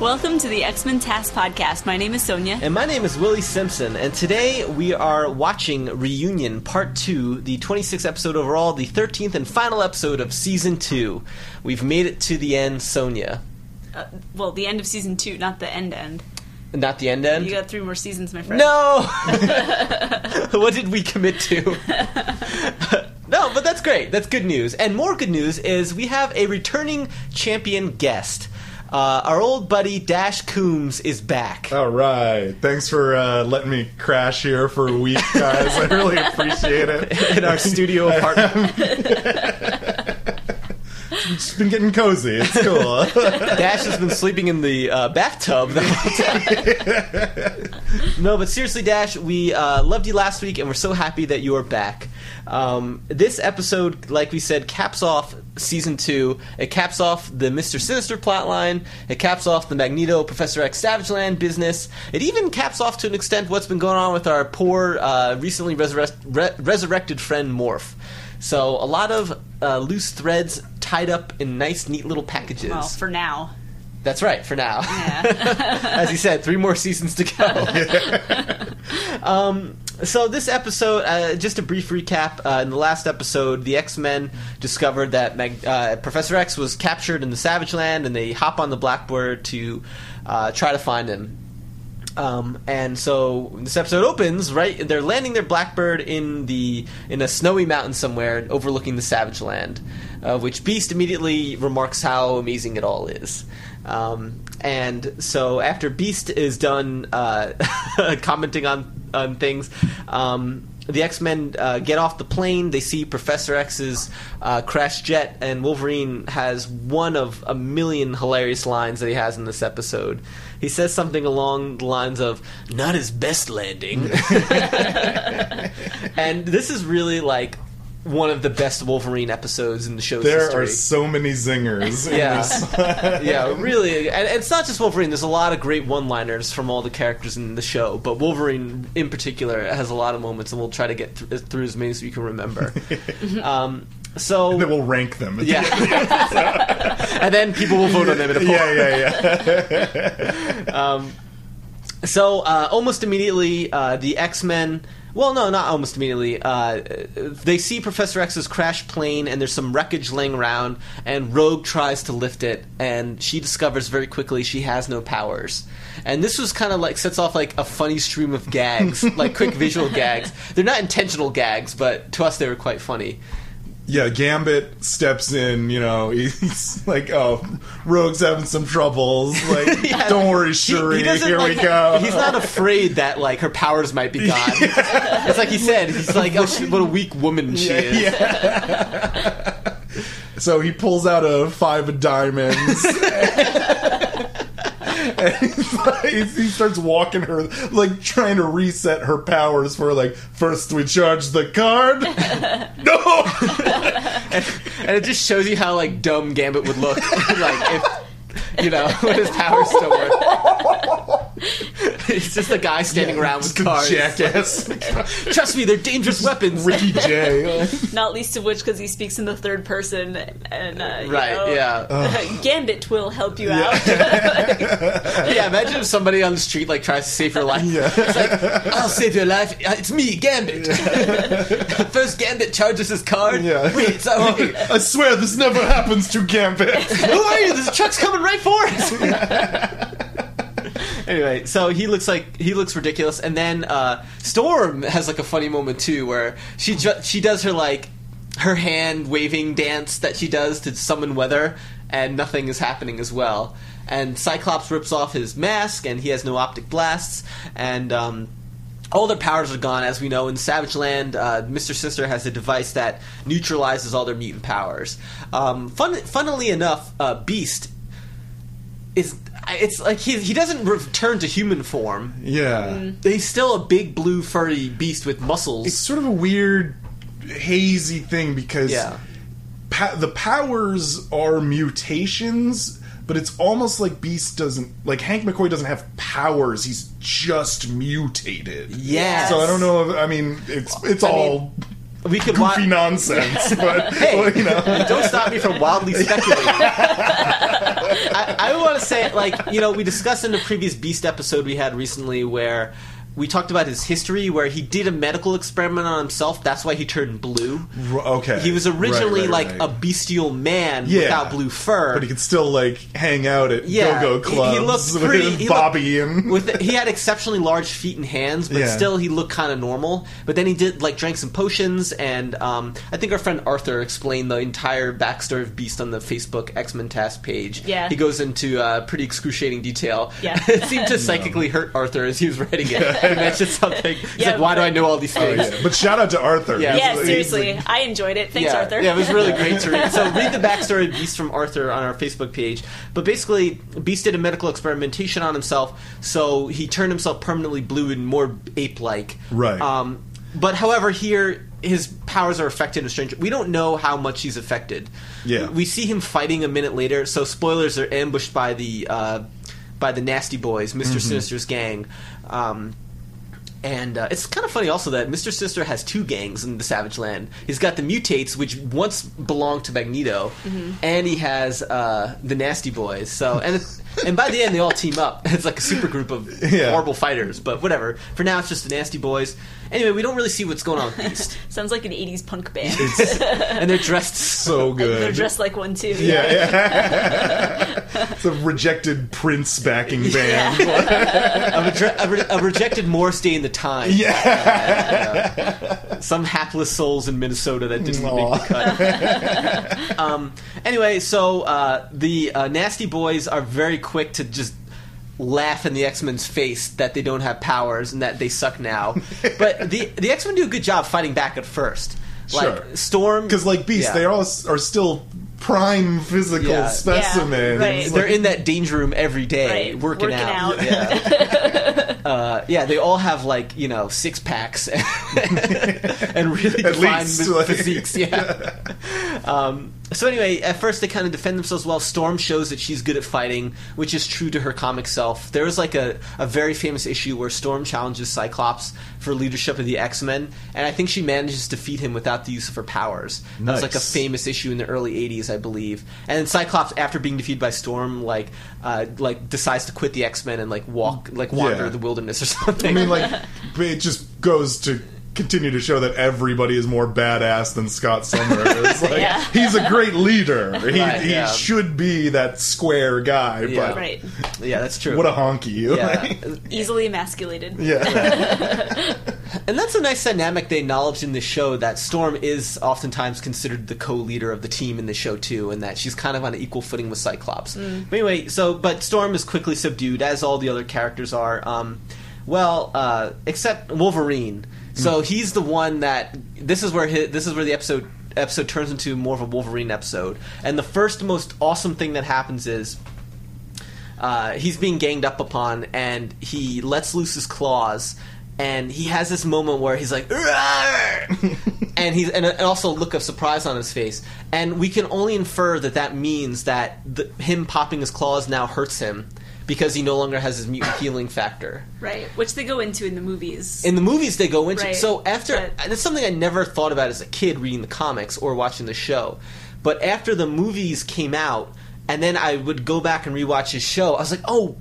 Welcome to the X Men Task Podcast. My name is Sonia. And my name is Willie Simpson, and today we are watching Reunion Part 2, the 26th episode overall, the 13th and final episode of Season 2. We've made it to the end, Sonia. Uh, well, the end of season two, not the end end. Not the end end? You got three more seasons, my friend. No! what did we commit to? no, but that's great. That's good news. And more good news is we have a returning champion guest. Uh, our old buddy Dash Coombs is back. All right. Thanks for uh, letting me crash here for a week, guys. I really appreciate it. In our studio apartment. It's been getting cozy. It's cool. Dash has been sleeping in the uh, bathtub the whole time. no, but seriously, Dash, we uh, loved you last week, and we're so happy that you are back. Um, this episode, like we said, caps off season two. It caps off the Mister Sinister plotline. It caps off the Magneto Professor X Savage Land business. It even caps off to an extent what's been going on with our poor, uh, recently resurre- re- resurrected friend Morph. So a lot of uh, loose threads tied up in nice, neat little packages. Well, for now. That's right, for now. Yeah. As he said, three more seasons to go. um, so this episode, uh, just a brief recap. Uh, in the last episode, the X Men discovered that Mag- uh, Professor X was captured in the Savage Land, and they hop on the Blackbird to uh, try to find him. Um, and so this episode opens right. They're landing their Blackbird in the in a snowy mountain somewhere overlooking the Savage Land, uh, which Beast immediately remarks how amazing it all is. Um, and so after Beast is done uh, commenting on on things. Um, the X Men uh, get off the plane. They see Professor X's uh, crash jet, and Wolverine has one of a million hilarious lines that he has in this episode. He says something along the lines of "Not his best landing," and this is really like one of the best Wolverine episodes in the show's there history. are so many zingers. in Yeah. this. yeah, really, and it's not just Wolverine. There's a lot of great one-liners from all the characters in the show, but Wolverine in particular has a lot of moments, and we'll try to get th- through as many as we can remember. um, so, Then we'll rank them. at the yeah, and then people will vote on them in a poll. yeah, yeah, yeah. Um, so uh, almost immediately, uh, the X Men. Well, no, not almost immediately. Uh, they see Professor X's crash plane, and there's some wreckage laying around. And Rogue tries to lift it, and she discovers very quickly she has no powers. And this was kind of like sets off like a funny stream of gags, like quick visual gags. They're not intentional gags, but to us they were quite funny. Yeah, Gambit steps in. You know, he's like, "Oh, Rogue's having some troubles. Like, Yeah. don't worry, chérie. he doesn't, Here like- we go." He's not afraid that like her powers might be gone. It's like he said. He's like, oh, she, what a weak woman she is. Yeah. so he pulls out a five of diamonds. And he's like, he starts walking her, like trying to reset her powers for like first we charge the card. no, and it just shows you how like dumb Gambit would look, like if you know when his powers still work. It's just a guy standing around with Just a cards. jackass. Trust me, they're dangerous weapons. Ricky J. Not least of which because he speaks in the third person, and uh, Right? know, Yeah. Gambit will help you out. yeah. Imagine if somebody on the street like tries to save your life. Yeah. It's like, I'll save your life. Uh, It's me, Gambit. First, Gambit charges his card. Yeah. Wait, it's not me. I swear this never happens to Gambit. Who are you? This truck's coming right for us. Anyway, so he looks like he looks ridiculous, and then uh, Storm has like a funny moment too, where she ju- she does her like her hand waving dance that she does to summon weather, and nothing is happening as well. And Cyclops rips off his mask, and he has no optic blasts, and. Um, all their powers are gone, as we know. In Savage Land, uh, Mr. Sinister has a device that neutralizes all their mutant powers. Um, fun, funnily enough, uh, Beast is. It's like he, he doesn't return to human form. yeah. Mm. He's still a big blue furry beast with muscles. It's sort of a weird, hazy thing because Yeah. pa- the powers are mutations, but it's almost like Beast doesn't like Hank McCoy doesn't have powers. He's just mutated. Yeah. So I don't know. If, I mean, it's it's I all we could goofy wa- nonsense, but Hey, well, you know. don't stop me from wildly speculating. I, I want to say, like, you know, we discussed in the previous Beast episode we had recently where we talked about his history, where he did a medical experiment on himself. That's why he turned blue. R- okay. He was originally Right, right, like right. a bestial man Yeah. without blue fur. But he could still like hang out at Yeah, go-go he- he clubs looked with pretty- he Bobby and with he had exceptionally large feet and hands, but Yeah. still he looked kind of normal. But then he did like drank some potions, and um, I think our friend Arthur explained the entire backstory of Beast on the Facebook X Men Task page. Yeah. he goes into uh, pretty excruciating detail. Yeah. it seemed to psychically hurt Arthur as he was writing it. He mentioned something. He's Yeah, like, "Why do I know all these Oh, things?" yeah. But shout out to Arthur. Yeah. Yeah, He's- he's seriously, like- I enjoyed it. Thanks, yeah, Arthur. Yeah, it was really great to read. So read the backstory of Beast from Arthur on our Facebook page. But basically, Beast did a medical experimentation on himself, so he turned himself permanently blue and more ape-like. Right. Um, but however, here his powers are affected in a strange. We don't know how much he's affected. Yeah. We see him fighting a minute later. So spoilers are ambushed by the uh, by the Nasty Boys, Mister Mm-hmm. Sinister's gang. Um, and uh, it's kind of funny also that Mr. Sinister has two gangs in the Savage Land. He's got the Mutates, which once belonged to Magneto, and he has uh, the Nasty Boys. So and and by the end they all team up. It's like a super group of Yeah. horrible fighters. But whatever. For now, it's just the Nasty Boys. Anyway, we don't really see what's going on with Beast, Sounds like an '80s punk band. and they're dressed so And good. They're dressed like one too. yeah, yeah. it's a rejected Prince backing band. a, reje- a, re- a rejected Morris Day in the time. Yeah. some hapless souls in Minnesota that didn't Aw. make the cut. um, anyway, so uh, the uh, Nasty Boys are very quick to just laugh in the X Men's face that they don't have powers and that they suck now. but the the X Men do a good job fighting back at first. Sure. Like Storm, Because like Beast, Yeah. they all are still prime physical Yeah. specimens. right. They're in that danger room every day, Right, working, working out. out. Yeah. uh, yeah, they all have like you know six packs and really At defined least, like- physiques. Yeah. um, so anyway, at first they kind of defend themselves well. Storm shows that she's good at fighting, which is true to her comic self. There was like a, a very famous issue where Storm challenges Cyclops for leadership of the X Men, and I think she manages to defeat him without the use of her powers. That was like a famous issue in the early '80s, I believe. And then Cyclops, after being defeated by Storm, like uh, like decides to quit the X Men and like walk, like wander Yeah. the wilderness or something. I mean, like, it just goes to continue to show that everybody is more badass than Scott Summers. Like, Yeah. he's a great leader. He, Right, he yeah. should be that square guy, Yeah. but Right. yeah, that's true. what a honky. yeah. Easily emasculated. yeah. And that's a nice dynamic they acknowledged in the show that Storm is oftentimes considered the co-leader of the team in the show too, and that she's kind of on an equal footing with Cyclops. But anyway, so but Storm is quickly subdued, as all the other characters are. Um, well, uh, except Wolverine. So he's the one that this is where his, this is where the episode episode turns into more of a Wolverine episode. And the first most awesome thing that happens is uh, he's being ganged up upon, and he lets loose his claws, and he has this moment where he's like, and he's and, and also a look of surprise on his face, and we can only infer that that means that the, him popping his claws now hurts him because he no longer has his mutant healing factor. Right. Which they go into in the movies. In the movies, they go into Right, so after but- that's something I never thought about as a kid reading the comics or watching the show, but after the movies came out, and then I would go back and rewatch his show, I was like, oh.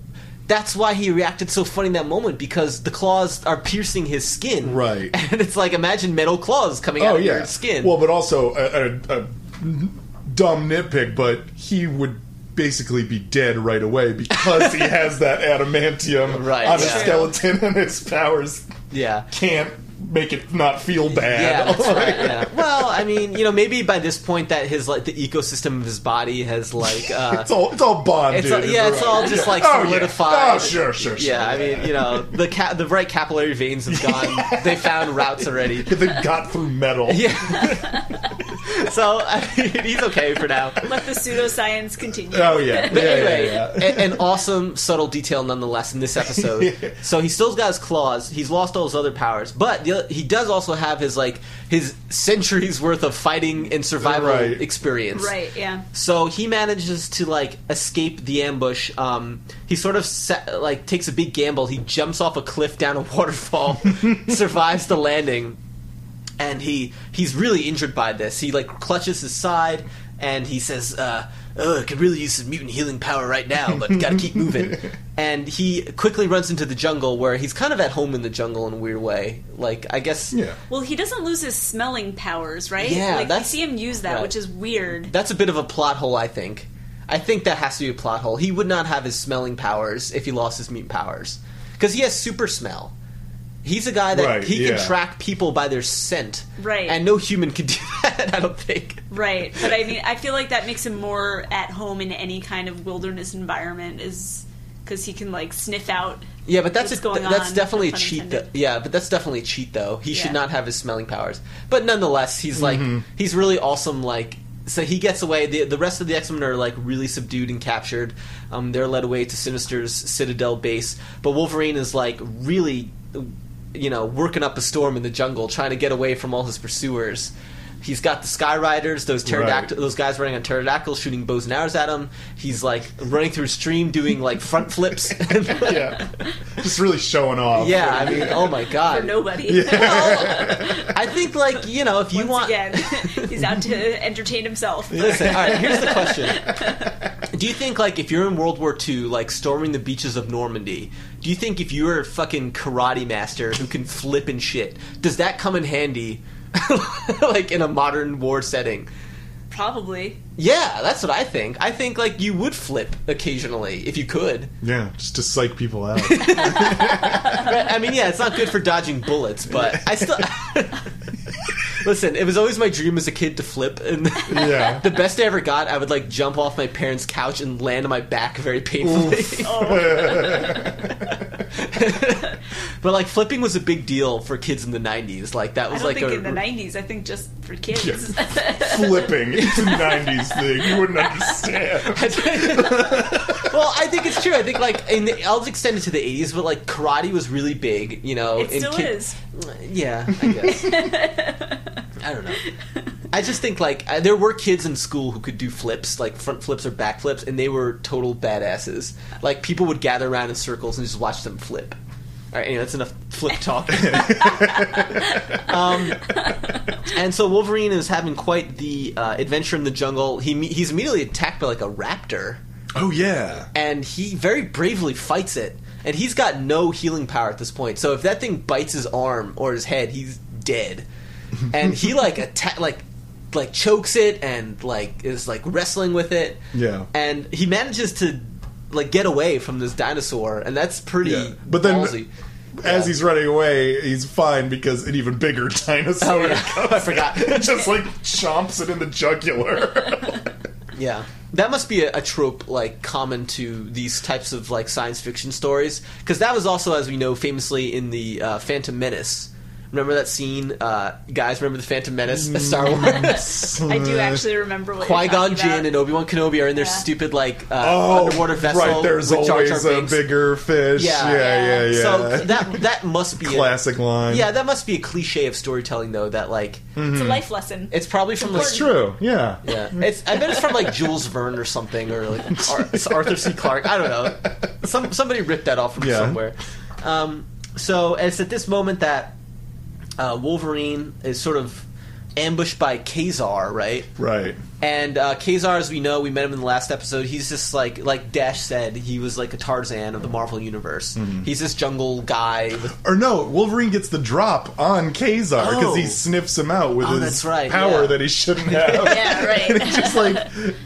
That's why he reacted so funny in that moment because the claws are piercing his skin, Right. And it's like imagine metal claws coming out oh of yeah. your skin. Well, but also a, a, a dumb nitpick, but he would basically be dead right away because he has that adamantium Right, on his yeah. skeleton and his powers yeah, can't make it not feel bad. Yeah, right. Yeah. Well, I mean, you know, maybe by this point that his like the ecosystem of his body has like uh, It's all it's all bonded. It's all, yeah, it's all just like Oh, yeah. solidified. Oh, sure, sure, sure. Yeah, I mean, you know, the ca- the right capillary veins have gone. They found routes already. they got through metal. Yeah. so I mean, he's okay for now. Let the pseudoscience continue. Oh yeah. But yeah, anyway, yeah, yeah. a- an awesome subtle detail nonetheless in this episode. So he still's got his claws. He's lost all his other powers, but the, he does also have his like his centuries worth of fighting and survival Right. experience. Right, yeah. So he manages to like escape the ambush. Um, he sort of set, like takes a big gamble. He jumps off a cliff down a waterfall, survives the landing, and he he's really injured by this. He like clutches his side, and he says, uh, "Oh, I could really use some mutant healing power right now, but gotta keep moving." and he quickly runs into the jungle, where he's kind of at home in the jungle in a weird way. Like, I guess, Yeah. Well, he doesn't lose his smelling powers, right? Yeah, like we see him use that, right. which is weird. That's a bit of a plot hole, I think. I think that has to be a plot hole. He would not have his smelling powers if he lost his mutant powers. Because he has super smell. He's a guy that Right, he yeah. can track people by their scent. Right. And no human can do that, I don't think. Right, but I mean, I feel like that makes him more at home in any kind of wilderness environment, is because he can like sniff out. Yeah, but that's what's a, going that's on, definitely a cheat. Though. Yeah, but that's definitely a cheat though. He should not have his smelling powers. But nonetheless, he's like Mm-hmm. he's really awesome. Like so, he gets away. The the rest of the X Men are like really subdued and captured. Um, they're led away to Sinister's Citadel base. But Wolverine is like really, you know, working up a storm in the jungle, trying to get away from all his pursuers. He's got the Sky Riders, those pterodactyl, Right. those guys running on pterodactyls, shooting bows and arrows at him. He's like running through a stream, doing like front flips. yeah. Just really showing off. Yeah, I mean, oh my god. For nobody. Well, I think like you know, if you Once want. again, he's out to entertain himself. Listen, all right. Here's the question: Do you think like if you're in World War II, like storming the beaches of Normandy, do you think if you're a fucking karate master who can flip and shit, does that come in handy, like in a modern war setting? Probably. Yeah, that's what I think. I think like you would flip occasionally if you could. Yeah, just to psych people out. I mean, yeah, it's not good for dodging bullets, but I still. Listen, it was always my dream as a kid to flip, and Yeah. the best I ever got, I would like jump off my parents' couch and land on my back very painfully. Oh. but like flipping was a big deal for kids in the '90s. Like that I was don't like think a in the '90s. I think just for kids. Flipping. It's a 90s thing. You wouldn't understand. well, I think it's true. I think like in the, I'll extend it to the '80s, but like karate was really big. You know, it in still kid- is. Yeah, I guess. I don't know. I just think like uh, there were kids in school who could do flips, like front flips or back flips, and they were total badasses. Like people would gather around in circles and just watch them flip. All right, anyway, that's enough flip talk. um, and so Wolverine is having quite the uh, adventure in the jungle. He he's immediately attacked by like a raptor Oh, yeah. and he very bravely fights it. And he's got no healing power at this point. So if that thing bites his arm or his head, he's dead. And he like attack like like chokes it and like is like wrestling with it. Yeah. And he manages to like get away from this dinosaur, and that's pretty Yeah. But then, ballsy. as Yeah. he's running away, he's fine because an even bigger dinosaur Oh, yeah. comes I forgot. just like chomps it in the jugular. Yeah, that must be a, a trope like common to these types of like science fiction stories because that was also, as we know, famously in the uh, Phantom Menace. Remember that scene, uh, guys? Remember the Phantom Menace, a Star Wars? I do actually remember what Qui Gon Jinn and Obi Wan Kenobi are in their Yeah. stupid like uh, oh, underwater vessel. right. There's with Jar Jar always a bigger fish. Yeah. Yeah, yeah, yeah. So that that must be classic A, line. yeah, that must be a cliche of storytelling, though. That like It's a life lesson. it's probably from like it's true. Yeah. Yeah, it's. I bet it's from like Jules Verne or something, or like Ar- it's Arthur C. Clarke. I don't know. Some somebody ripped that off from Yeah. somewhere. Um, so it's at this moment that uh, Wolverine is sort of ambushed by Kazar, right? Right. And uh, Kazar, as we know, we met him in the last episode. He's just like like Dash said, he was like a Tarzan of the Marvel universe. Mm-hmm. He's this jungle guy with Or no, Wolverine gets the drop on Kazar because Oh. he sniffs him out with Oh, his right, power yeah. that he shouldn't have. Yeah, right. and he just like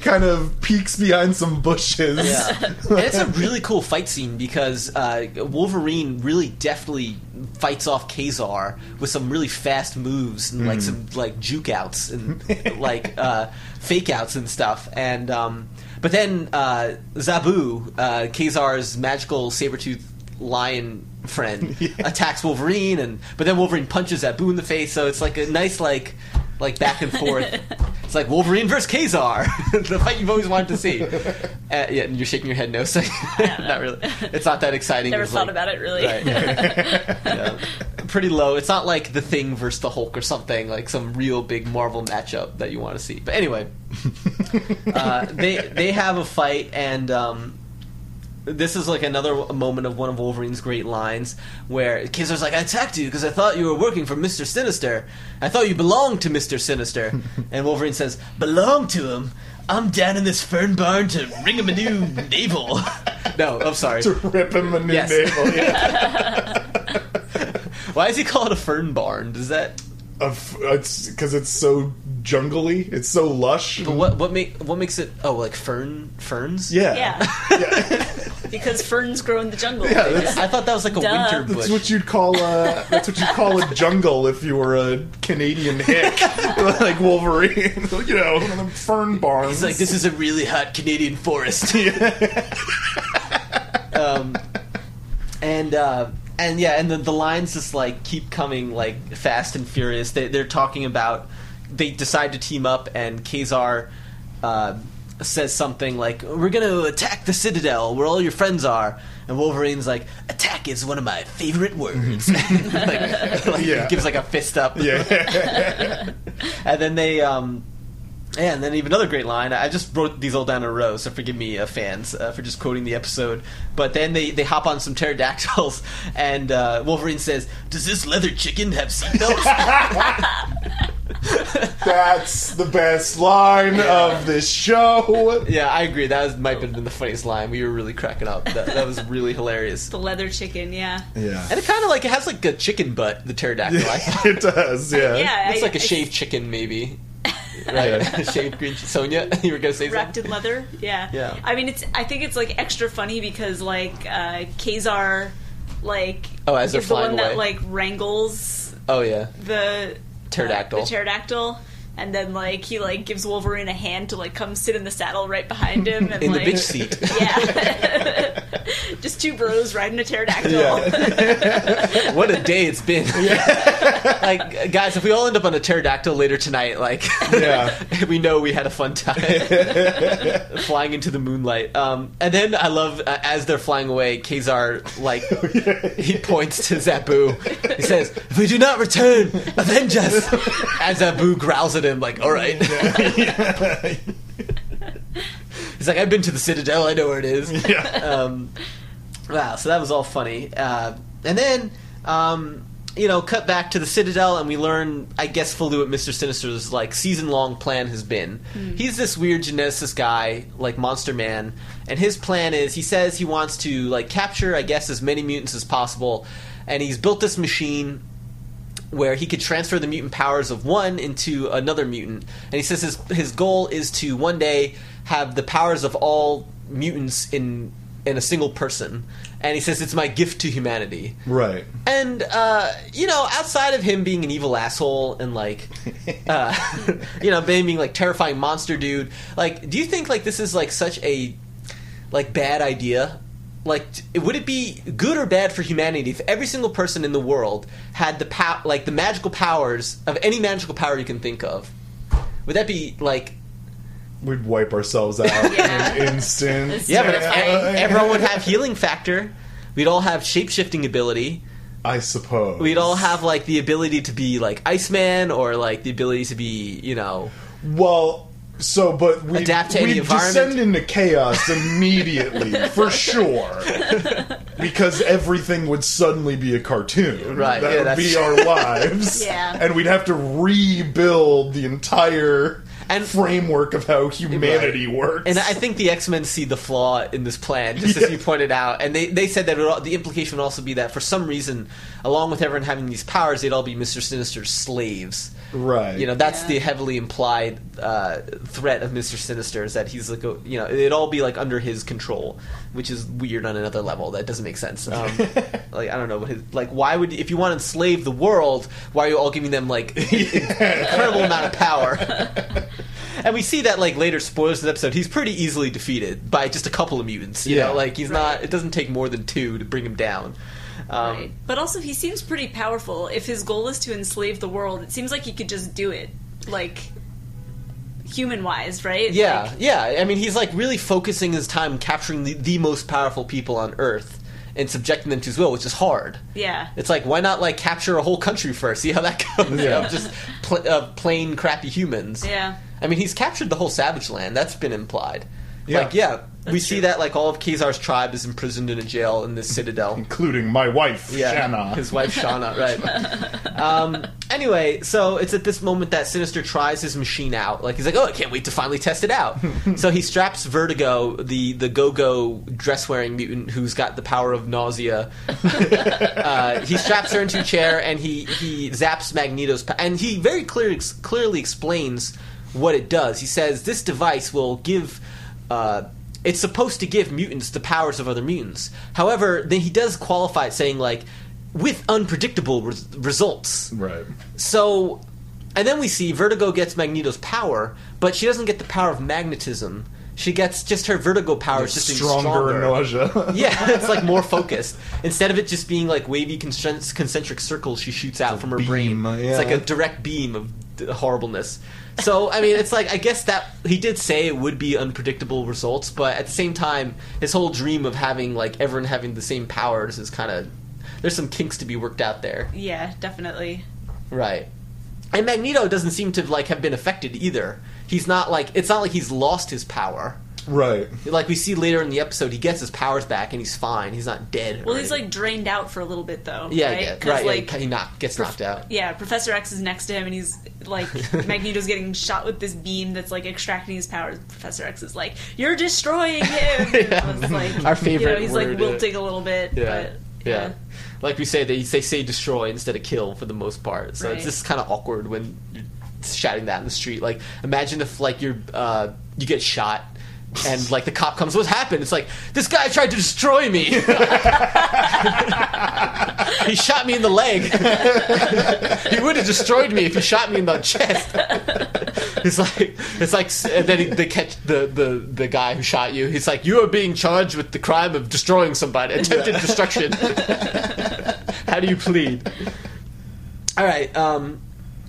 kind of peeks behind some bushes. Yeah, and it's a really cool fight scene because uh, Wolverine really deftly fights off Kazar with some really fast moves and like some like juke outs and like uh, fake outs and stuff. And um, but then uh, Zabu, uh, Kazar's magical saber tooth lion friend, attacks Wolverine, and but then Wolverine punches Zabu in the face. So it's like a nice like like back and forth. It's like Wolverine versus Kazar, the fight you've always wanted to see. Uh, yeah, and you're shaking your head no, so not really. It's not that exciting. Never It's thought like- about it really. Right. Yeah. Pretty low. It's not like the Thing versus the Hulk or something like some real big Marvel matchup that you want to see. But anyway, uh, they they have a fight and um, this is like another moment of one of Wolverine's great lines where Kazar's like, I attacked you because I thought you were working for Mr. Sinister. I thought you belonged to Mr. Sinister. and Wolverine says, Belong to him? I'm down in this fern barn to ring him a new navel. no, I'm sorry. to rip him a new Yes. navel. Yeah. Why is he called a fern barn? Does that. Of- it's because it's so jungly. It's so lush. But what what make what makes it oh like fern ferns? Yeah. Yeah, because ferns grow in the jungle. Yeah, that's- I thought that was like a Duh. winter bush. That's what you'd call a. That's what you'd call a jungle if you were a Canadian hick, like Wolverine. you know, one of them fern barns. He's like, this is a really hot Canadian forest. um, and uh, and yeah, and the, the lines just like keep coming like fast and furious. They, they're talking about they decide to team up, and Kazar uh, says something like, "We're gonna attack the Citadel, where all your friends are." And Wolverine's like, "Attack is one of my favorite words." like, like, Yeah. gives like a fist up. yeah. And then they, um, yeah, and then even another great line. I just wrote these all down in a row, so forgive me, uh, fans, uh, for just quoting the episode. But then they, they hop on some pterodactyls, and uh, Wolverine says, "Does this leather chicken have seatbelts?" That's the best line of this show. yeah, I agree. That was, might have been the funniest line. We were really cracking up. That, that was really hilarious. The leather chicken, yeah. Yeah. And it kind of like it has like a chicken butt. The pterodactyl. I thought. it does, yeah. Yeah, It's I- like a I- shaved chicken, maybe. Right, shaved green. chi- Sonia, you were gonna say wrapped something. in leather. Yeah. Yeah. I mean, it's. I think it's like extra funny because like uh, Kazar, like Oh, as they're is the flying one that like wrangles Oh yeah, the Pterodactyl. uh, the pterodactyl. And then, like, he like gives Wolverine a hand to like come sit in the saddle right behind him, and in the bitch seat. Yeah, just two bros riding a pterodactyl. what a day it's been. like, guys, if we all end up on a pterodactyl later tonight, like, Yeah. we know we had a fun time flying into the moonlight. Um, and then I love uh, as they're flying away, Kazar like he points to Zabu. He says, "If we do not return, avenge us." As Zabu growls at him, like, "All right." He's like, "I've been to the Citadel. I know where it is." Yeah. um, wow, so that was all funny. Uh, and then, um, you know, cut back to the Citadel, and we learn, I guess, fully what Mister Sinister's like season long plan has been. He's this weird geneticist guy, like Monster Man, and his plan is he says he wants to like capture, I guess, as many mutants as possible, and he's built this machine where he could transfer the mutant powers of one into another mutant. And he says his his goal is to one day have the powers of all mutants in in a single person. And he says it's my gift to humanity. Right. And uh, you know, outside of him being an evil asshole and like, uh, you know, being like terrifying monster dude, like, do you think like this is like such a like bad idea? Like, would it be good or bad for humanity if every single person in the world had the pow- like the magical powers of any magical power you can think of? Would that be like We'd wipe ourselves out Yeah. in an instant. yeah? But if Yeah. e- everyone would have healing factor. We'd all have shape shifting ability. I suppose. We'd all have like the ability to be like Iceman or like the ability to be, you know, Well, so but we Adapt to we environment. descend into chaos immediately for sure, because everything would suddenly be a cartoon. Right, That yeah, would that's be true. our lives. Yeah. and we'd have to rebuild the entire And- framework of how humanity works. And I think the X Men see the flaw in this plan, just as you pointed out. And they, they said that it, the implication would also be that for some reason, along with everyone having these powers, they'd all be Mister Sinister's slaves. right, You know, that's Yeah. the heavily implied uh, threat of Mister Sinister is that he's like, a, you know, it'd all be like under his control, which is weird on another level. That doesn't make sense. Um, like I don't know his like. Why would if you want to enslave the world? Why are you all giving them like incredible amount of power? And we see that like later spoilers of the episode, he's pretty easily defeated by just a couple of mutants. You Yeah. know, like he's Right. not. It doesn't take more than two to bring him down. Um, Right. But also, he seems pretty powerful. If his goal is to enslave the world, it seems like he could just do it, like human wise, right? Yeah, Like, yeah. I mean, he's like really focusing his time capturing the, the most powerful people on Earth and subjecting them to his will, which is hard. yeah. It's like why not like capture a whole country first, see how that goes? Yeah. Of just pl- uh, plain crappy humans. Yeah. I mean, he's captured the whole Savage Land. That's been implied. Yeah. Like, yeah, we That's see that like all of Kazar's tribe is imprisoned in a jail in this citadel. including my wife, Yeah, Shanna. his wife Shauna, right? um, anyway, so it's at this moment that Sinister tries his machine out. Like he's like, "Oh, I can't wait to finally test it out." so he straps Vertigo, the the go go dress wearing mutant who's got the power of nausea. uh, he straps her into a chair and he he zaps Magneto's, pa- and he very clear, clearly explains what it does. He says this device will give. Uh, it's supposed to give mutants the powers of other mutants. However, then he does qualify it saying like with unpredictable res- results. right. So, and then we see Vertigo gets Magneto's power, but she doesn't get the power of magnetism. She gets just her Vertigo powers just stronger, stronger. nausea. Yeah, it's like more focused. Instead of it just being like wavy concentric circles she shoots out from her brain, beam, uh, it's like a direct beam of horribleness. So, I mean, it's like I guess that he did say it would be unpredictable results, but at the same time, his whole dream of having like everyone having the same powers is kind of there's some kinks to be worked out there, Yeah, definitely. right? And Magneto doesn't seem to like have been affected either. He's not like it's not like he's lost his power. Right. Like we see later in the episode, he gets his powers back and he's fine. He's not dead. Well, he's like drained out for a little bit though. Yeah, right? right. Like, yeah, he knock, gets knocked out. yeah, Professor X is next to him, and he's like, Magneto's getting shot with this beam that's like extracting his powers. Professor X is like, "You're destroying him." Yeah. And like, Our favorite You know, he's word, like yeah. wilting a little bit. Yeah. But, yeah. Like we say, they they say destroy instead of kill for the most part. So it's just kind of awkward when you're shouting that in the street. Like imagine if like you're uh, you get shot. And like the cop comes, what happened? It's like this guy tried to destroy me. he shot me in the leg. he would have destroyed me if he shot me in the chest. It's like it's like, and then he, they catch the, the the guy who shot you. He's like, you are being charged with the crime of destroying somebody, attempted destruction. How do you plead? All right, um,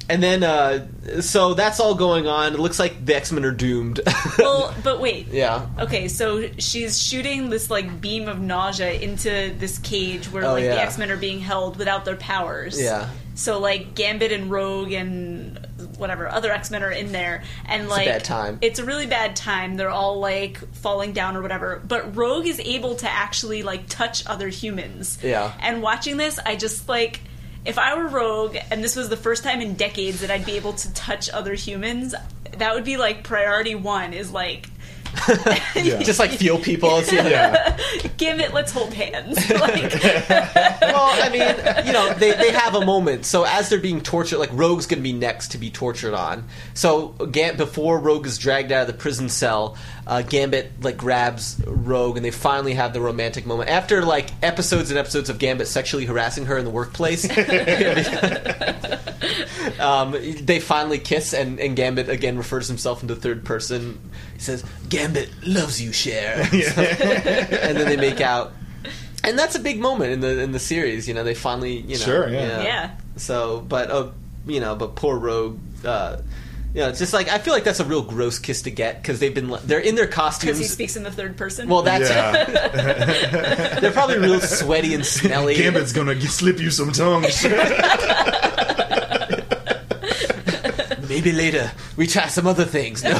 and then uh, so that's all going on. It looks like the X Men are doomed. Well, but wait. yeah, Okay, so she's shooting this like beam of nausea into this cage where Oh, like yeah. the X Men are being held without their powers. yeah. So like Gambit and Rogue and whatever other X Men are in there, and a like bad time. It's a really bad time. They're all like falling down or whatever. But Rogue is able to actually like touch other humans. Yeah. And watching this, I just like. If I were Rogue and this was the first time in decades that I'd be able to touch other humans, that would be like priority one. Is like Yeah. Just like feel people. It's, yeah. yeah. give it let's hold hands like well, I mean, you know, they, they have a moment. So as they're being tortured, like Rogue's going to be next to be tortured on. So Gam- before Rogue is dragged out of the prison cell, uh, Gambit like grabs Rogue, and they finally have the romantic moment after like episodes and episodes of Gambit sexually harassing her in the workplace. um, they finally kiss, and, and Gambit again refers himself into third person. He says, "Gambit loves you, Cher," and then they make out. And that's a big moment in the in the series. You know, they finally, you know, Sure, yeah. Yeah. So, but uh, you know, but poor Rogue. Uh, you know, it's just like I feel like that's a real gross kiss to get because they've been they're in their costumes. because costumes. he speaks in the third person well, that's yeah. they're probably real sweaty and smelly. Gambit's gonna g- slip you some tongues. Maybe later we try some other things. No.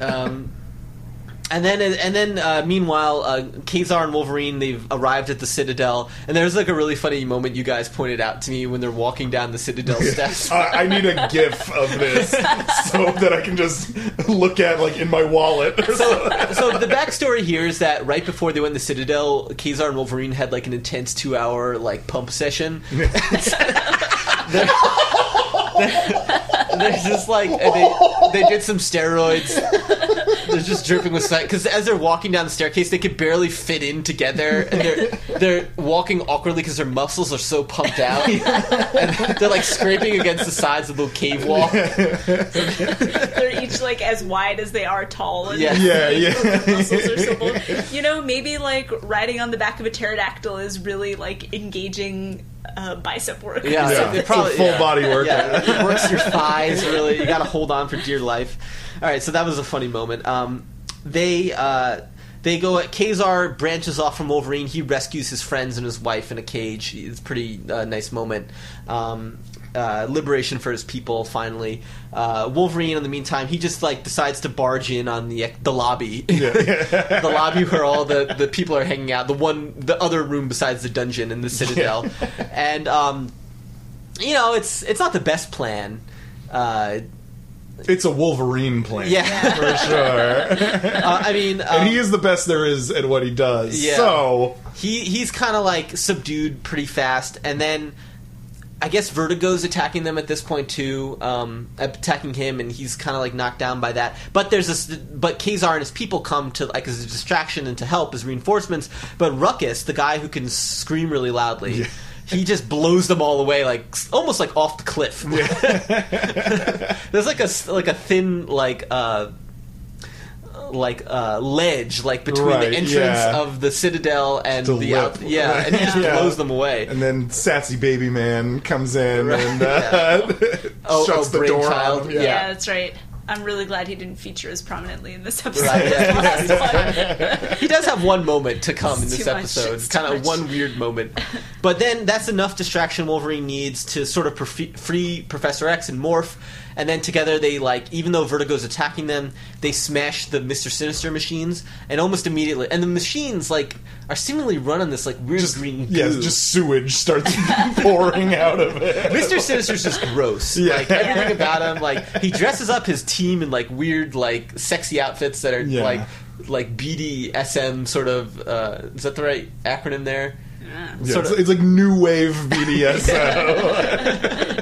um, and then and then uh, meanwhile, uh, Kazar and Wolverine they've arrived at the Citadel, and there's like a really funny moment you guys pointed out to me when they're walking down the Citadel steps. I, I need a GIF of this so that I can just look at like in my wallet. Or so, so the backstory here is that right before they went to the Citadel, Kazar and Wolverine had like an intense two-hour like pump session. They're, they're just like and they they did some steroids. They're just dripping with sweat because as they're walking down the staircase, they could barely fit in together, and they're they're walking awkwardly because their muscles are so pumped out, and they're like scraping against the sides of the cave wall. they're each like as wide as they are tall and Yeah. yeah, yeah. muscles are so full. you know maybe like riding on the back of a pterodactyl is really like engaging uh, bicep work Yeah, Yeah. they probably Full yeah. body workout. Yeah, it works your thighs really. You got to hold on for dear life. All right, so that was a funny moment. Um, they uh, they go. At Kazar branches off from Wolverine. He rescues his friends and his wife in a cage. It's a pretty uh, nice moment. Um, uh, liberation for his people. Finally, uh, Wolverine. In the meantime, he just like decides to barge in on the the lobby, the lobby where all the, the people are hanging out. The one, the other room besides the dungeon in the Citadel, and um, you know, it's it's not the best plan. Uh, It's a Wolverine plan. yeah, For sure. uh, I mean, um, and he is the best there is at what he does. Yeah. So, he he's kind of like subdued pretty fast, and then I guess Vertigo's attacking them at this point too, um, attacking him, and he's kind of like knocked down by that. But there's this, but Kazar and his people come to like as a distraction and to help as reinforcements. But Ruckus, the guy who can scream really loudly. Yeah. He just blows them all away, like almost like off the cliff. There's like a like a thin like uh, like uh, ledge like between Right, the entrance yeah. of the citadel and The the out, yeah, and he just Yeah. blows them away. and then Sassy Baby Man comes in Right, and uh, Oh, shuts oh, the door Brainchild, on him. Yeah. Yeah. that's right. I'm really glad he didn't feature as prominently in this episode Right, as the last one. he does have one moment to come in this episode. it's kind of much. one weird moment. But then that's enough distraction Wolverine needs to sort of profe- free Professor X and Morph. And then together they like, even though Vertigo's attacking them, they smash the Mister Sinister machines, and almost immediately, and the machines like are seemingly run on this like weird Just, green goo. yeah, just sewage starts pouring out of it. Mr. Sinister's just gross. Yeah. Like everything about him, like he dresses up his team in like weird, like sexy outfits that are Yeah. like like BDSM sort of. Uh, is that the right acronym there? Yeah. Yeah, sort it's, of- it's like new wave BDSM.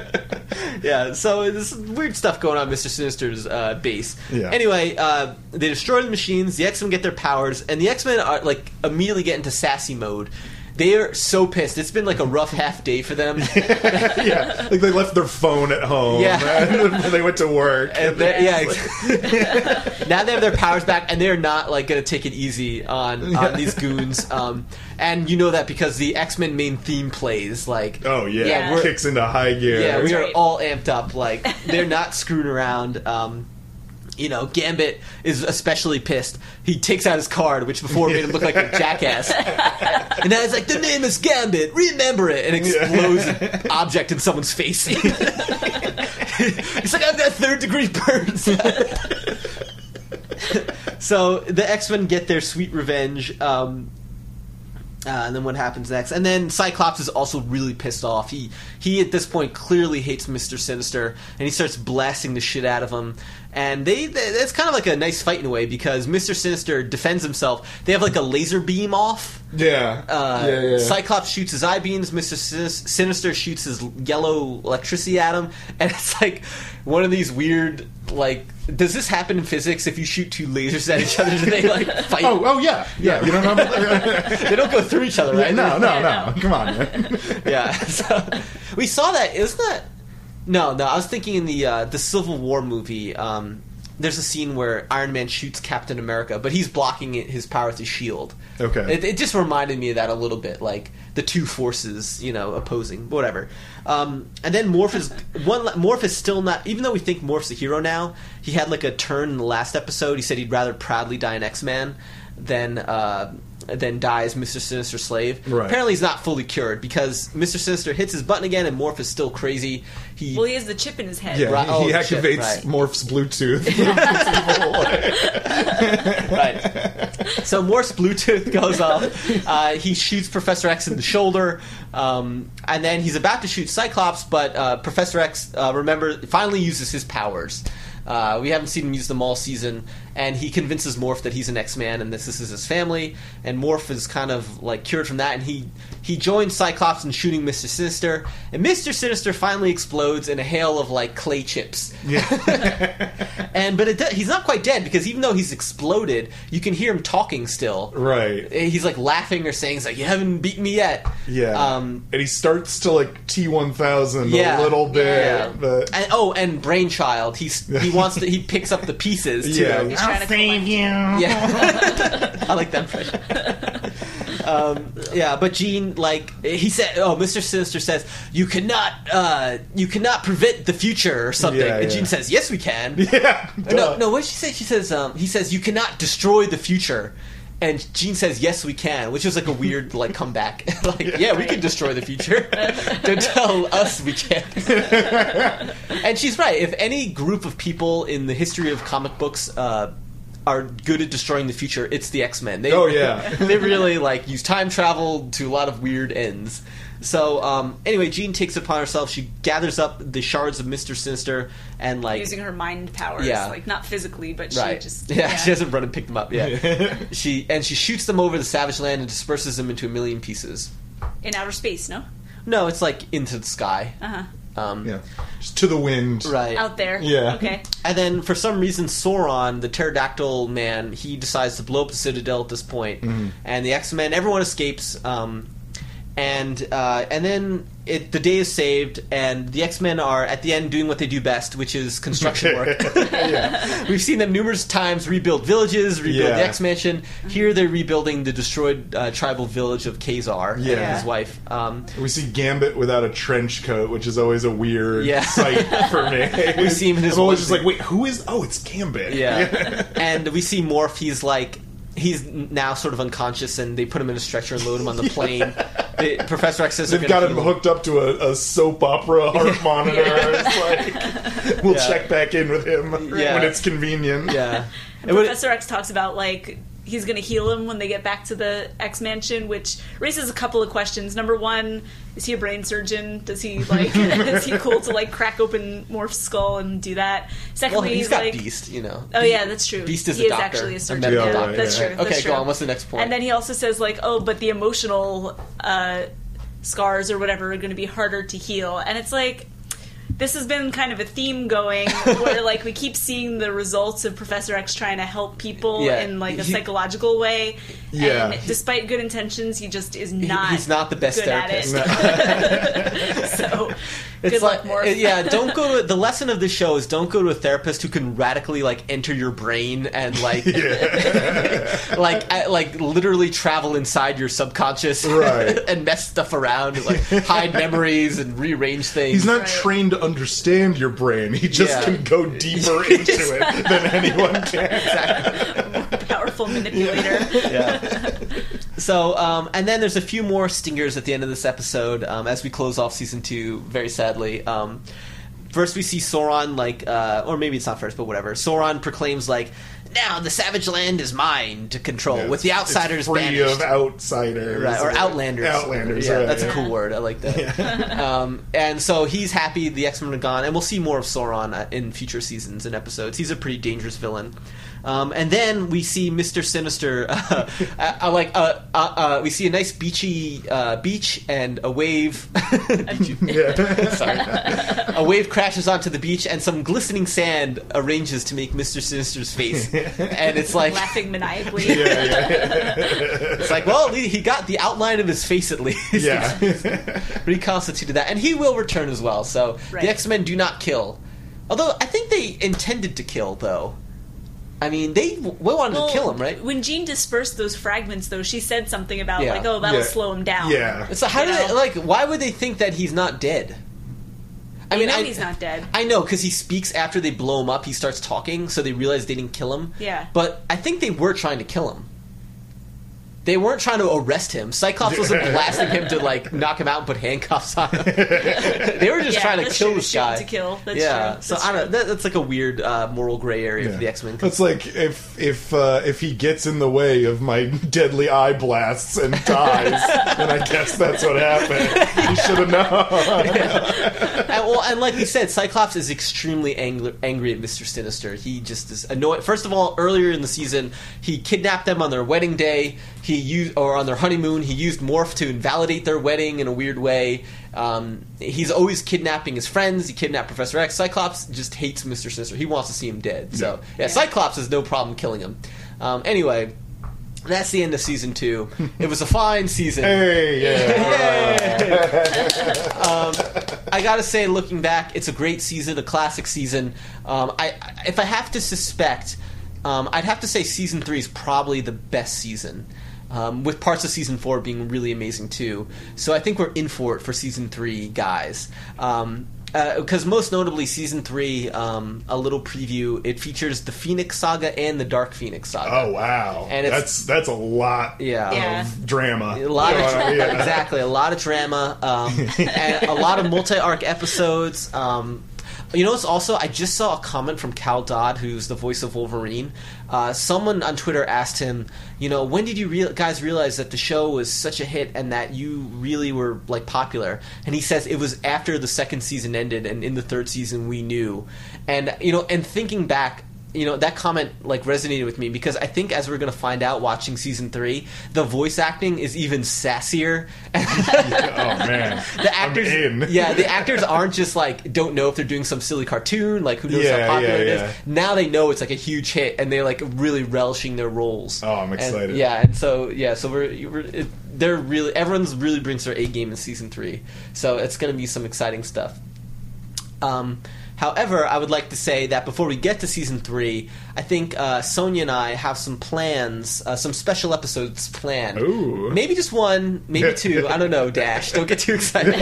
Yeah. So this weird stuff going on, Mr. Sinister's uh, base. Yeah. Anyway, uh, they destroy the machines. The X Men get their powers, and the X Men are like immediately get into sassy mode. They are so pissed. It's been like a rough half day for them. yeah, like they left their phone at home. Yeah. and they went to work. And they're- yeah, ex- now they have their powers back, and they're not like going to take it easy on on these goons. Um, and you know that because the X Men main theme plays. Like, oh yeah, Yeah, kicks into high gear. yeah, we are all amped up. Like, they're not screwing around. Um, you know, Gambit is especially pissed. He takes out his card, which before made him look like a jackass. and now he's like, "The name is Gambit. Remember it!" And explodes an object in someone's face. he's like, "I've got third degree burns." so the X Men get their sweet revenge. Um, uh, and then what happens next? And then Cyclops is also really pissed off. He he at this point clearly hates Mister Sinister, and he starts blasting the shit out of him. And they, they it's kind of like a nice fight in a way because Mister Sinister defends himself. They have like a laser beam off. yeah, Uh, yeah, yeah. Cyclops shoots his eye beams. Mister Sinister shoots his yellow electricity at him, and it's like one of these weird like. Does this happen in physics? If you shoot two lasers at each other, do they like fight? Oh, oh yeah, yeah. You don't know. they don't go through each other, right? no, no, no. Come on, man. yeah. So we saw that. Isn't that? No, no. I was thinking in the uh, the Civil War movie. Um, there's a scene where Iron Man shoots Captain America, but he's blocking it, his power with his shield. Okay. It, it just reminded me of that a little bit, like the two forces, you know, opposing, whatever. Um, and then Morph is one. Morph is still not, even though we think Morph's a hero now. He had like a turn in the last episode. He said he'd rather proudly die an X Man than uh, than dies Mister Sinister slave. Right. Apparently, he's not fully cured because Mister Sinister hits his button again, and Morph is still crazy. He Well, he has the chip in his head. Yeah, Right, he, oh, he shit, activates right. Morph's Bluetooth. right. So Morph's Bluetooth goes off. Uh, he shoots Professor X in the shoulder, um, and then he's about to shoot Cyclops, but uh, Professor X, uh, remember, finally uses his powers. Uh, we haven't seen him use them all season, and he convinces Morph that he's an X-Man and this, this is his family. And Morph is kind of like cured from that, and he he joins Cyclops in shooting Mister Sinister. And Mister Sinister finally explodes in a hail of like clay chips. Yeah. and but it, do- he's not quite dead because even though he's exploded, you can hear him talking still. right. He's like laughing or saying, he's like, "You haven't beaten me yet." Yeah. Um, and he starts to like T one thousand a little bit. yeah. But And oh, and Brainchild, he's he wants to he picks up the pieces too. yeah. He's trying to collect- Yeah, I like that impression. Um, yeah, but Jean, like he said, oh, Mister Sinister says you cannot, uh, you cannot prevent the future or something. Yeah, and yeah. Jean says, yes, we can. Yeah. No, no. What did she say? She says, um, he says you cannot destroy the future. And Jean says, "Yes, we can," which is like a weird like comeback. like, yeah, we can destroy the future. Don't tell us we can't. and she's right. If any group of people in the history of comic books uh, are good at destroying the future, it's the X Men. They, Oh, yeah. they really like use time travel to a lot of weird ends. So um, anyway, Jean takes it upon herself. She gathers up the shards of Mister Sinister and like using her mind powers, Yeah. like not physically, but right, she just yeah, she doesn't run and pick them up. Yeah, she and she shoots them over the Savage Land and disperses them into a million pieces. in outer space. No, No, it's like into the sky. uh huh, Um, Yeah, just to the wind. Right. out there. Yeah. okay. And then, for some reason, Sauron, the pterodactyl man, he decides to blow up the Citadel at this point, and the X Men, everyone escapes. Um, and uh, and then it, the day is saved, and the X Men are at the end doing what they do best, which is construction work. We've seen them numerous times rebuild villages, rebuild Yeah. the X Mansion. Here, they're rebuilding the destroyed uh, tribal village of Kazar and Yeah. his wife. Um, We see Gambit without a trench coat, which is always a weird Yeah. sight for me. We see him in his I'm always just like, wait, who is? Oh, it's Gambit. Yeah. and we see Morph. He's like he's now sort of unconscious, and they put him in a stretcher and load him on the plane. The, Professor X says They've got him hooked up to a, a soap opera heart monitor. It's like we'll Yeah. check back in with him Yeah. when it's convenient. Yeah. It would- Professor X talks about like he's going to heal him when they get back to the X Mansion, which raises a couple of questions. Number one, is he a brain surgeon? Does he like is he cool to like crack open Morph's skull and do that? well, Secondly, he's got like Beast, you know. Oh yeah, that's true. Beast is he a is doctor, actually a a surgeon. medical yeah, doctor, that's yeah. true. that's Okay, true. go on. What's the next point? And then he also says like, oh, but the emotional uh, scars or whatever are going to be harder to heal, and it's like. This has been kind of a theme going where like we keep seeing the results of Professor X trying to help people Yeah. in like a He- psychological way. Yeah. And despite good intentions, he just is not he's not the best therapist. at it. so It's good like, luck, Morph. uh, yeah. Don't go to the lesson of the show is don't go to a therapist who can radically like enter your brain and like, like, uh, like literally travel inside your subconscious, Right. and mess stuff around, and, like hide memories and rearrange things. He's not Right. trained to understand your brain. He just Yeah. can go deeper into it than anyone can. powerful manipulator. yeah. So, um, and then there's a few more stingers at the end of this episode um, as we close off season two. Very sadly, um, first we see Sauron, like, uh, or maybe it's not first, but whatever. Sauron proclaims like, "Now the Savage Land is mine to control, with the outsiders free banished." of outsiders, Right, or outlanders. Outlanders, Yeah, right, that's a cool word. I like that. um, and so he's happy the X Men are gone, and we'll see more of Sauron uh, in future seasons and episodes. He's a pretty dangerous villain. Um, and then we see Mister Sinister. Uh, uh, like uh, uh, uh, we see a nice beachy uh, beach and a wave. Sorry. a wave crashes onto the beach, and some glistening sand arranges to make Mister Sinister's face. And it's like laughing maniacally. yeah, yeah, it's like, well, he he got the outline of his face at least. yeah. reconstituted that, and he will return as well. So Right. the X Men do not kill, although I think they intended to kill. Though, I mean, they w- wanted Well, to kill him, right? When Jean dispersed those fragments, though, she said something about Yeah. like, "Oh, that'll Yeah. slow him down." Yeah. So how do they like? Why would they think that he's not dead? I They mean, know I, he's not dead. I know because he speaks after they blow him up. He starts talking, so they realize they didn't kill him. Yeah. but I think they were trying to kill him. They weren't trying to arrest him. Cyclops wasn't blasting him to like knock him out and put handcuffs on him. they were just Yeah, trying to that's kill true. this Shoot guy. to kill. That's yeah, true. so That's I don't. true. That, that's like a weird uh, moral gray area for the X Men. That's like if if uh, if he gets in the way of my deadly eye blasts and dies, then I guess that's what happened. He should have known. and, well, and like you said, Cyclops is extremely angry, angry at Mister Sinister. He just is annoyed. First of all, earlier in the season, he kidnapped them on their wedding day. He used, or on their honeymoon, he used Morph to invalidate their wedding in a weird way. Um, he's always kidnapping his friends. He kidnapped Professor X. Cyclops just hates Mister Sinister. He wants to see him dead. So yeah, Yeah. Cyclops has no problem killing him. Um, anyway. That's the end of season two. It was a fine season. Hey, yeah. I gotta say, looking back, it's a great season, a classic season. Um, I, if I have to suspect, um, I'd have to say season three is probably the best season, um, with parts of season four being really amazing too. So I think we're in for it for season three, guys. Because most notably, season three, um, a little preview. It features the Phoenix Saga and the Dark Phoenix Saga. Oh wow, And it's- that's that's a lot. Yeah. Yeah. drama. A lot of Uh, yeah. exactly a lot of drama, um, and a lot of multi-arc episodes. Um, you know, it's also I just saw a comment from Cal Dodd, who's the voice of Wolverine. Uh, someone on Twitter asked him, you know, when did you real- guys realize that the show was such a hit and that you really were like popular? And he says it was after the second season ended, and in the third season we knew. And you know, and thinking back, you know that comment like resonated with me because I think as we're going to find out watching season three, the voice acting is even sassier. oh man, the actors, I'm in. yeah, the actors aren't just like don't know if they're doing some silly cartoon, like who knows Yeah, how popular yeah, it is. Now they know it's like a huge hit, and they're like really relishing their roles. Oh, I'm And- excited. yeah, and so yeah, so we're, we're it, they're really everyone's really brings their A game in season three, so it's going to be some exciting stuff. Um, however, I would like to say that before we get to season three, I think uh, Sonia and I have some plans, uh, some special episodes planned. Ooh. Maybe just one, maybe two. I don't know. Dash, don't get too excited.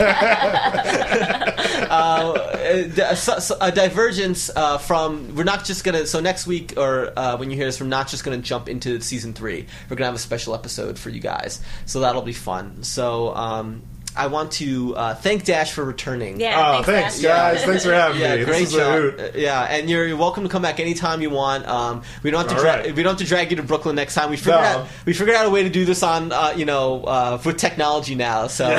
uh, a, so- a divergence uh, from we're not just gonna. So next week, or uh, when you hear this, we're not just gonna jump into season three. We're gonna have a special episode for you guys, so that'll be fun. So. Um, I want to uh, thank Dash for returning. Yeah. Oh, thanks, Dash. guys. Thanks for having Yeah, me. great this is a job. hoot. Uh, Yeah, and you're, you're welcome to come back anytime you want. Um, we don't have to dra- right. we don't have to drag you to Brooklyn next time. We figured No. out we figured out a way to do this on uh, you know uh, with technology now. So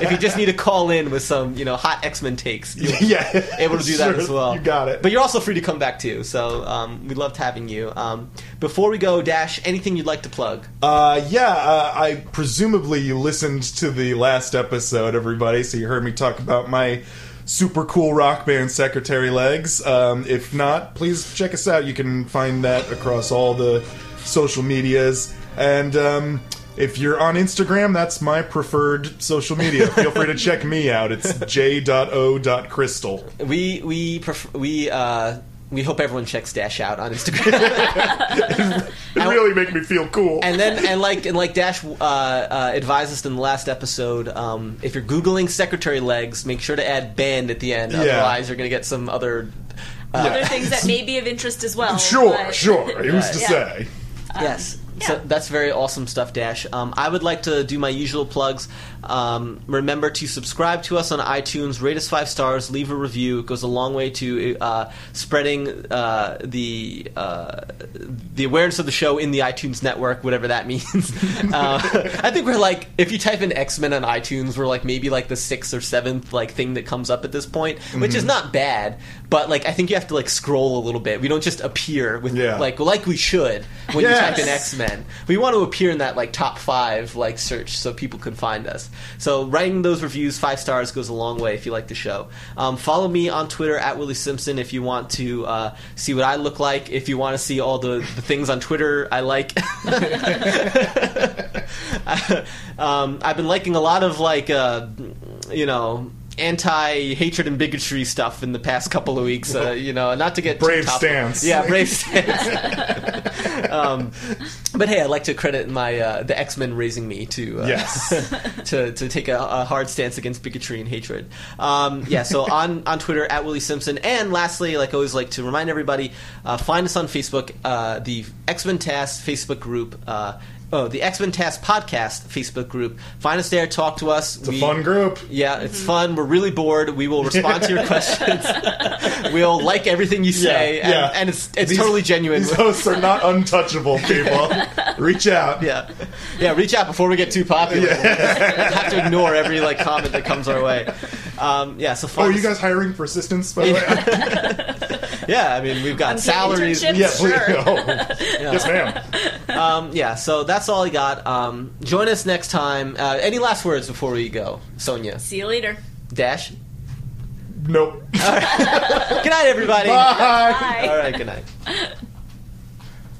if you just need to call in with some you know hot X Men takes, you'll yeah, able to do that as well. You got it. But you're also free to come back too. So um, we loved having you. Um, before we go, Dash, anything you'd like to plug? Uh, yeah, uh, I presumably you listened to the last episode, everybody. So you heard me talk about my super cool rock band, Secretary Legs. Um, if not, please check us out. You can find that across all the social medias. And um, if you're on Instagram, that's my preferred social media. Feel free to check me out. It's j.o.crystal. We we pref- we uh, we hope everyone checks Dash out on Instagram. It really make me feel cool. and then and like and like Dash uh, uh, advised us in the last episode, um, if you're googling secretary legs, make sure to add band at the end. Yeah. Otherwise, you're going to get some other. Uh, Other things that may be of interest as well. sure, but- sure. Who's to Yeah. say? yes. yeah. So that's very awesome stuff, Dash. Um, I would like to do my usual plugs. Um, remember to subscribe to us on iTunes, rate us five stars, leave a review. It goes a long way to uh, spreading uh, the uh, the awareness of the show in the iTunes network, whatever that means. uh, I think we're like, if you type in X Men on iTunes, we're like maybe like the sixth or seventh like thing that comes up at this point, which is not bad. But like, I think you have to like scroll a little bit. We don't just appear with Yeah. like like we should when you type in X Men. We want to appear in that like top five like search so people can find us. So writing those reviews five stars goes a long way if you like the show. Um, follow me on Twitter at Willie Simpson if you want to uh, see what I look like. If you want to see all the, the things on Twitter I like. um, I've been liking a lot of like uh, you know anti hatred and bigotry stuff in the past couple of weeks. Uh, you know, not to get Brave stance. Yeah, brave stance. um, but hey, I'd like to credit my uh, the X Men raising me to uh, Yes. to to take a, a hard stance against bigotry and hatred. Um, yeah, so on on Twitter at Willie Simpson, and lastly, like I always like to remind everybody, uh, find us on Facebook, uh, the X Men TAS Facebook group. Oh, the X Men TAS Podcast Facebook group. Find us there. Talk to us. It's a fun group. Yeah, it's fun. We're really bored. We will respond to your questions. we'll like everything you say, Yeah, and, yeah. and it's it's These- totally genuine. These hosts are not untouchable, people. Reach out. yeah, yeah. Reach out before we get too popular. We'll have to ignore every like comment that comes our way. Um, yeah. So Oh, find are you guys hiring for assistants, by the way? Yeah, I mean we've got salaries. internships? yeah, please. Sure. Oh. Yes, ma'am. Um, yeah. So that's all I got. Um, join us next time. Uh, any last words before we go, Sonia? See you later. Dash. Nope. Good night, everybody. Bye. Bye. All right. Good night.